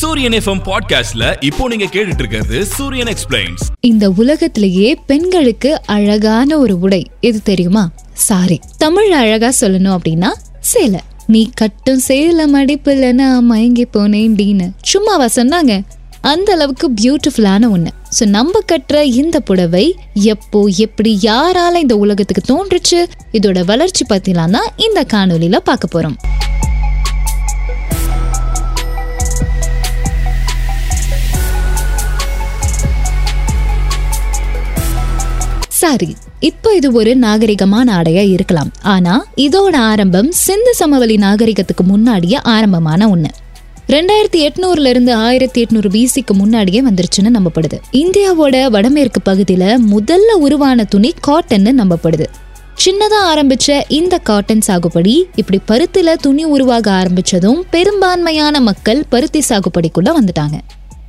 சூரியன் எஃப்எம் பாட்காஸ்ட்ல இப்போ நீங்க கேட்டுட்டு இருக்கிறது சூரியன் எக்ஸ்பிளைன்ஸ் இந்த உலகத்திலேயே பெண்களுக்கு அழகான ஒரு உடை. எது தெரியுமா? சாரி தமிழ் அழகா சொல்லணும் அப்படின்னா சேலை. நீ கட்டும் சேலை நான் மயங்கி போனேன்டின்னு. சும்மாவா சொன்னாங்க? அந்த அளவுக்கு பியூட்டிஃபுல்லான ஒண்ணு. ஸோ நம்ம கட்டுற இந்த புடவை எப்போ எப்படி யாரால இந்த உலகத்துக்கு தோன்றுச்சு? இதோட வளர்ச்சி பத்திலாம் தான் இந்த காணொலியில பார்க்க போறோம். சரி இப்போ இது ஒரு நாகரிகமான ஆடையா இருக்கலாம். ஆனா இதோட ஆரம்பம் சிந்து சமவெளி நாகரிகத்துக்கு முன்னாடியே ஆரம்பமான ஒண்ணு. ரெண்டாயிரத்தி எட்நூறுல இருந்து ஆயிரத்தி எட்நூறு பிசிக்கு முன்னாடியே வந்துருச்சுன்னு நம்பப்படுது. இந்தியாவோட வடமேற்கு பகுதியில முதல்ல உருவான துணி காட்டன்னு நம்பப்படுது. சின்னதா ஆரம்பிச்ச இந்த காட்டன் சாகுபடி இப்படி பருத்தில துணி உருவாக ஆரம்பிச்சதும் பெரும்பான்மையான மக்கள் பருத்தி சாகுபடிக்குள்ள வந்துட்டாங்க.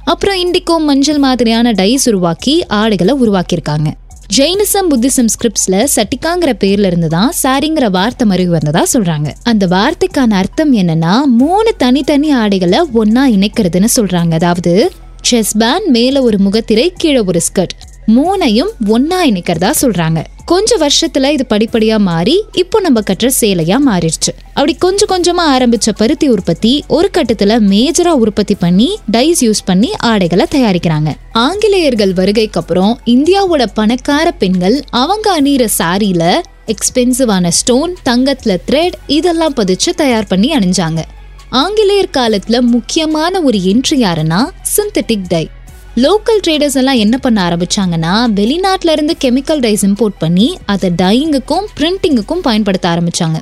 அப்புறம் இண்டிகோ மஞ்சள் மாதிரியான டைஸ் உருவாக்கி ஆடைகளை உருவாக்கியிருக்காங்க. ஜெயினிசம் புத்திசம் ஸ்கிரிப்ட்ஸ்ல சட்டிக்காங்கிற பேர்ல இருந்து தான் சாரிங்கிற வார்த்தை மருவி வந்ததா சொல்றாங்க. அந்த வார்த்தைக்கான அர்த்தம் என்னன்னா மூணு தனித்தனி ஆடைகளை ஒன்னா இணைக்கிறதுன்னு சொல்றாங்க. அதாவது செஸ் பேண்ட் மேல ஒரு முகத்திரை கீழே ஒரு ஸ்கர்ட் மூணையும் ஒன்னா இணைக்கிறதா சொல்றாங்க. கொஞ்ச வருஷத்துல இது படிப்படியா மாறி இப்போ நம்ம கட்டுற சேலையா மாறிடுச்சு. அப்படி கொஞ்சம் கொஞ்சமா ஆரம்பிச்ச பருத்தி உற்பத்தி ஒரு கட்டத்துல மேஜரா உற்பத்தி பண்ணி டைஸ் யூஸ் பண்ணி ஆடைகளை தயாரிக்கிறாங்க. ஆங்கிலேயர்கள் வருகைக்கு அப்புறம் இந்தியாவோட பணக்கார பெண்கள் அவங்க அணியிற சாரியில எக்ஸ்பென்சிவான ஸ்டோன் தங்கத்துல த்ரெட் இதெல்லாம் பதிச்சு தயார் பண்ணி அணிஞ்சாங்க. ஆங்கிலேயர் காலத்துல முக்கியமான ஒரு என்ட்ரி யாருன்னா சிந்தட்டிக் டை லோக்கல் ட்ரேடர்ஸ் எல்லாம் என்ன பண்ண ஆரம்பிச்சாங்கன்னா வெளிநாட்டில இருந்து கெமிக்கல் டைஸ் இம்போர்ட் பண்ணி அதை டையிங்குக்கும் பிரிண்டிங்குக்கும் பயன்படுத்த ஆரம்பிச்சாங்க.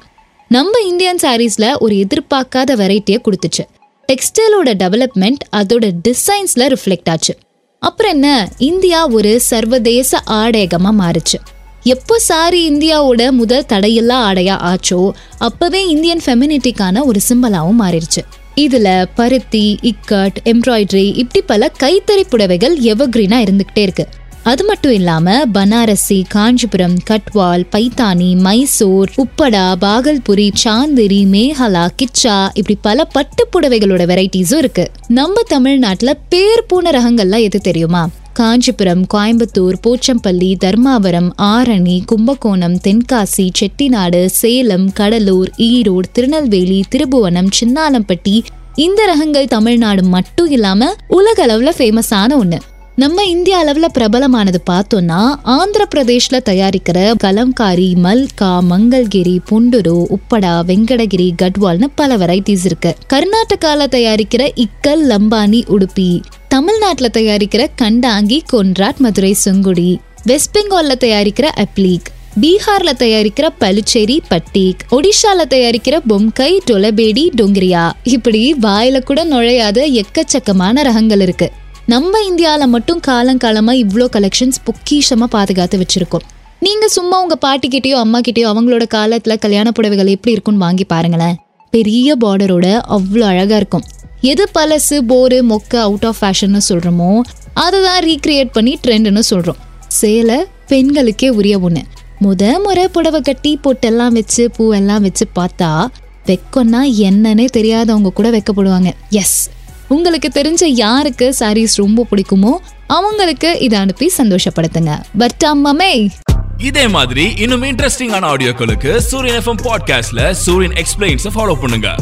நம்ம இந்தியன் சாரீஸ்ல ஒரு எதிர்பார்க்காத வெரைட்டியை கொடுத்துச்சு. டெக்ஸ்டைலோட டெவலப்மெண்ட் அதோட டிசைன்ஸ்ல ரிஃப்ளெக்ட் ஆச்சு. அப்புறம் என்ன இந்தியா ஒரு சர்வதேச ஆடையகமா மாறுச்சு. எப்போ சாரி இந்தியாவோட முதல் தடையில்லா ஆடையா ஆச்சோ அப்பவே இந்தியன் ஃபெமினிட்டிக்கான ஒரு சிம்பலாவும் மாறிடுச்சு. இதுல பருத்தி இக்கட் எம்ப்ராய்டரி இப்படி பல கைத்தறி புடவைகள் எவர்கிரீனா இருந்துகிட்டே இருக்கு. அது மட்டும் இல்லாம பனாரசி காஞ்சிபுரம் கட்வால் பைத்தானி மைசூர் உப்படா பாகல்புரி சாந்திரி மேகலா கிச்சா இப்படி பல பட்டு புடவைகளோட வெரைட்டிஸும் இருக்கு. நம்ம தமிழ்நாட்டுல பேர் போன ரகங்கள்லாம் எது தெரியுமா? காஞ்சிபுரம் கோயம்புத்தூர் போச்சம்பள்ளி தர்மாவரம் ஆரணி கும்பகோணம் தென்காசி செட்டிநாடு சேலம் கடலூர் ஈரோடு திருநெல்வேலி திருபுவனம் சின்னாலம்பட்டி. இந்த ரகங்கள் தமிழ்நாடு மட்டும் இல்லாம உலக அளவுல ஃபேமஸான ஒண்ணு. நம்ம இந்திய அளவுல பிரபலமானது பார்த்தோம்னா ஆந்திர பிரதேஷ்ல தயாரிக்கிற கலம்காரி மல்கா மங்கள்கிரி புண்டுரு உப்படா வெங்கடகிரி கட்வால்னு பல வெரைட்டிஸ் இருக்கு. கர்நாடகால தயாரிக்கிற இக்கல் லம்பானி உடுப்பி. தமிழ்நாட்டில் தயாரிக்கிற கண்டாங்கி கொன்ராட் மதுரை சுங்குடி. வெஸ்ட் பெங்கால்ல தயாரிக்கிற அப்லீக். பீகார்ல தயாரிக்கிற பலுச்சேரி பட்டீக். ஒடிஷால தயாரிக்கிற பொம்கை டொலபேடி டொங்கிரியா. இப்படி வாயில கூட நுழையாத எக்கச்சக்கமான ரகங்கள் இருக்கு. நம்ம இந்தியால மட்டும் காலங்காலமா இவ்வளோ கலெக்ஷன்ஸ் பொக்கிஷமா பாதுகாத்து வச்சிருக்கோம். நீங்க சும்மா உங்க பாட்டிக்கிட்டேயோ அம்மா கிட்டயோ அவங்களோட காலத்துல கல்யாண புடவைகள் எப்படி இருக்கும்னு வாங்கி பாருங்களேன். பெரிய பார்டரோட அவ்வளோ அழகா இருக்கும். எது பழசு போரு மொக்க அவுட் ஆஃப் ஃபேஷன்னு சொல்கிறோமோ அதை தான் ரீக்ரியேட் பண்ணி ட்ரெண்டுன்னு சொல்கிறோம் சேலை பெண்களுக்கே உரிய ஒன்று முத முறை புடவை கட்டி பொட்டெல்லாம் வச்சு பூவெல்லாம் வச்சு பார்த்தா வெக்கம்னா என்னன்னே தெரியாதவங்க கூட வெக்கப்படுவாங்க. எஸ் உங்களுக்கு தெரிஞ்ச யாருக்கு சாரீஸ் ரொம்ப பிடிக்குமோ அவங்களுக்கு இதை அனுப்பி சந்தோஷப்படுத்துங்க. பட் அம்மாமே! இதே மாதிரி இன்னும் இன்ட்ரெஸ்டிங்கான ஆடியோக்களுக்கு சூரியன் எஃப்எம் பாட்காஸ்ட்ல சூரியன் எக்ஸ்பிளைன்ஸ் ஃபாலோ பண்ணுங்க.